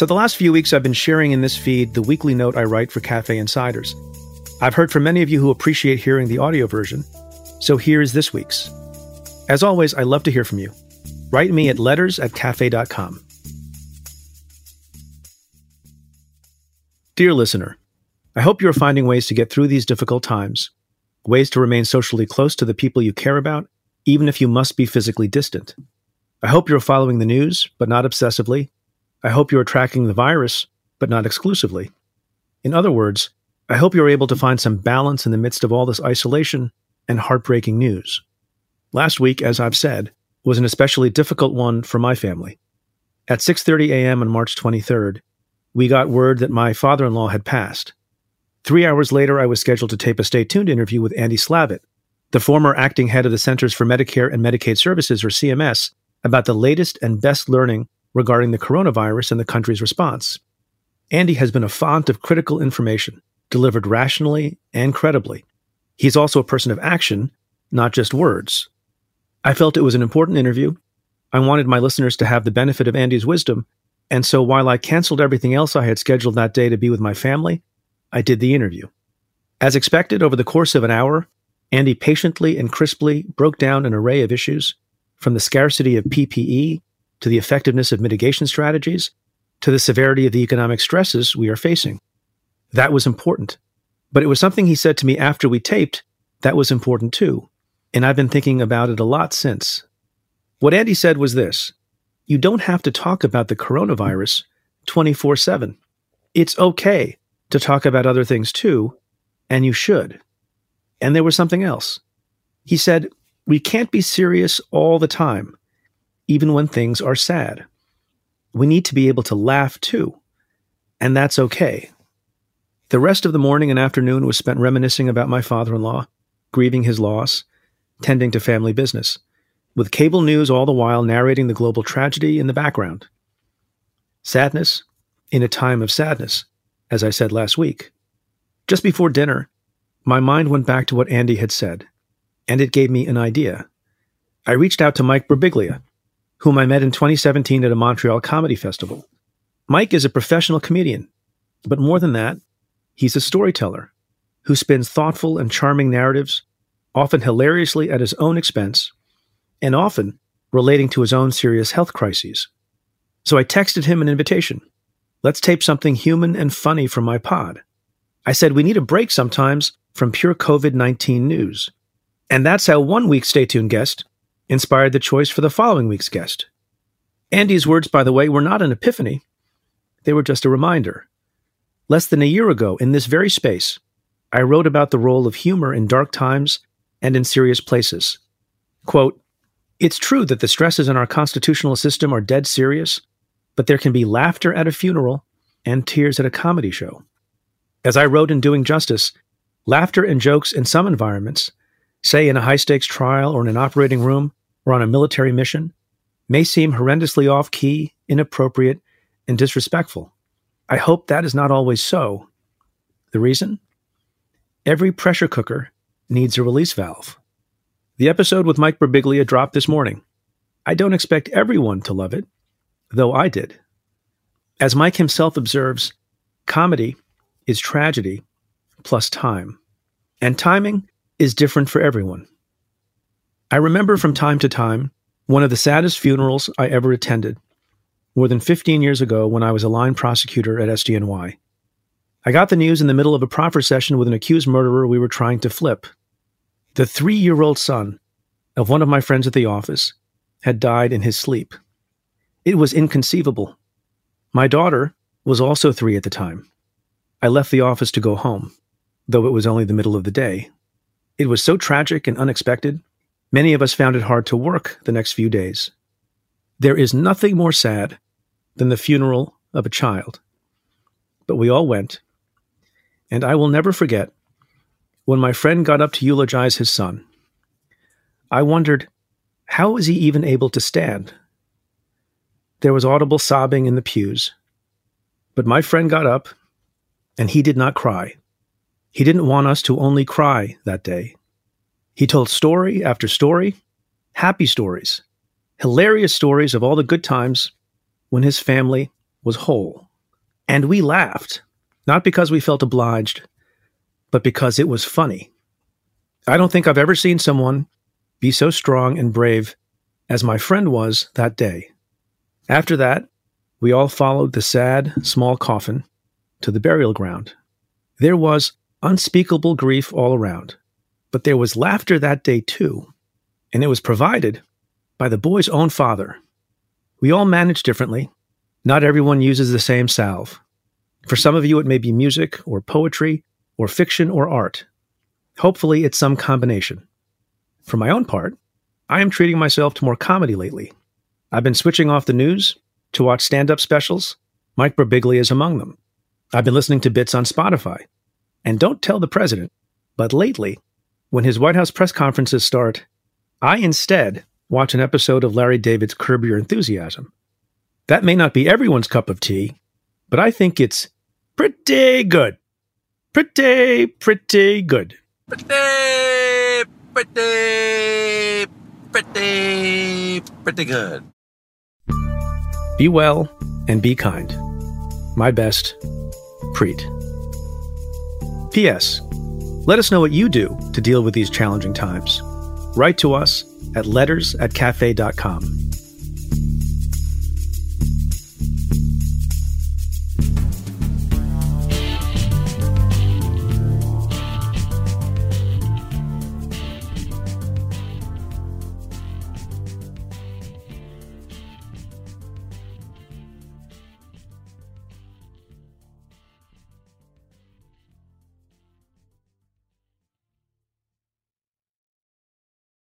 So, the last few weeks, I've been sharing in this feed the weekly note I write for Cafe Insiders. I've heard from many of you who appreciate hearing the audio version, so here is this week's. As always, I love to hear from you. Write me at letters at cafe.com. Dear listener, I hope you are finding ways to get through these difficult times, ways to remain socially close to the people you care about, even if you must be physically distant. I hope you're following the news, but not obsessively. I hope you're tracking the virus, but not exclusively. In other words, I hope you're able to find some balance in the midst of all this isolation and heartbreaking news. Last week, as I've said, was an especially difficult one for my family. At 6:30 a.m. on March 23rd, we got word that my father-in-law had passed. 3 hours later, I was scheduled to tape a stay tuned interview with Andy Slavitt, the former acting head of the Centers for Medicare and Medicaid Services or CMS, about the latest and best learning regarding the coronavirus and the country's response. Andy has been a font of critical information, delivered rationally and credibly. He's also a person of action, not just words. I felt it was an important interview. I wanted my listeners to have the benefit of Andy's wisdom, and so while I canceled everything else I had scheduled that day to be with my family, I did the interview. As expected, over the course of an hour, Andy patiently and crisply broke down an array of issues, from the scarcity of PPE to the effectiveness of mitigation strategies, to the severity of the economic stresses we are facing. That was important. But it was something he said to me after we taped that was important too. And I've been thinking about it a lot since. What Andy said was this You don't have to talk about the coronavirus 24 7. It's okay to talk about other things too, and you should. And there was something else. He said, We can't be serious all the time even when things are sad. We need to be able to laugh too, and that's okay. The rest of the morning and afternoon was spent reminiscing about my father in law, grieving his loss, tending to family business, with cable news all the while narrating the global tragedy in the background. Sadness in a time of sadness, as I said last week. Just before dinner, my mind went back to what Andy had said, and it gave me an idea. I reached out to Mike Birbiglia, whom I met in 2017 at a Montreal comedy festival. Mike is a professional comedian, but more than that, he's a storyteller who spins thoughtful and charming narratives, often hilariously at his own expense, and often relating to his own serious health crises. So I texted him an invitation. Let's tape something human and funny from my pod. I said we need a break sometimes from pure COVID 19 news. And that's how one week Stay Tuned guest, inspired the choice for the following week's guest. Andy's words, by the way, were not an epiphany, they were just a reminder. Less than a year ago, in this very space, I wrote about the role of humor in dark times and in serious places. Quote, It's true that the stresses in our constitutional system are dead serious, but there can be laughter at a funeral and tears at a comedy show. As I wrote in Doing Justice, laughter and jokes in some environments, say in a high stakes trial or in an operating room, or on a military mission may seem horrendously off key, inappropriate, and disrespectful. I hope that is not always so. The reason? Every pressure cooker needs a release valve. The episode with Mike Birbiglia dropped this morning. I don't expect everyone to love it, though I did. As Mike himself observes, comedy is tragedy plus time. And timing is different for everyone. I remember from time to time one of the saddest funerals I ever attended, more than 15 years ago when I was a line prosecutor at SDNY. I got the news in the middle of a proffer session with an accused murderer we were trying to flip. The three year old son of one of my friends at the office had died in his sleep. It was inconceivable. My daughter was also three at the time. I left the office to go home, though it was only the middle of the day. It was so tragic and unexpected Many of us found it hard to work the next few days. There is nothing more sad than the funeral of a child. But we all went, and I will never forget when my friend got up to eulogize his son. I wondered, how was he even able to stand? There was audible sobbing in the pews. But my friend got up, and he did not cry. He didn't want us to only cry that day. He told story after story, happy stories, hilarious stories of all the good times when his family was whole. And we laughed, not because we felt obliged, but because it was funny. I don't think I've ever seen someone be so strong and brave as my friend was that day. After that, we all followed the sad, small coffin to the burial ground. There was unspeakable grief all around, but there was laughter that day too, and it was provided by the boy's own father. We all manage differently. Not everyone uses the same salve. For some of you, it may be music or poetry or fiction or art. Hopefully, it's some combination. For my own part, I am treating myself to more comedy lately. I've been switching off the news to watch stand up specials. Mike Birbiglia is among them. I've been listening to bits on Spotify. And don't tell the president, but lately, when his White House press conferences start, I instead watch an episode of Larry David's Curb Your Enthusiasm. That may not be everyone's cup of tea, but I think it's pretty good. Pretty, pretty good. Pretty, pretty, pretty, pretty good. Be well and be kind. My best, Preet. P.S. Let us know what you do to deal with these challenging times. Write to us at letters at cafe.com.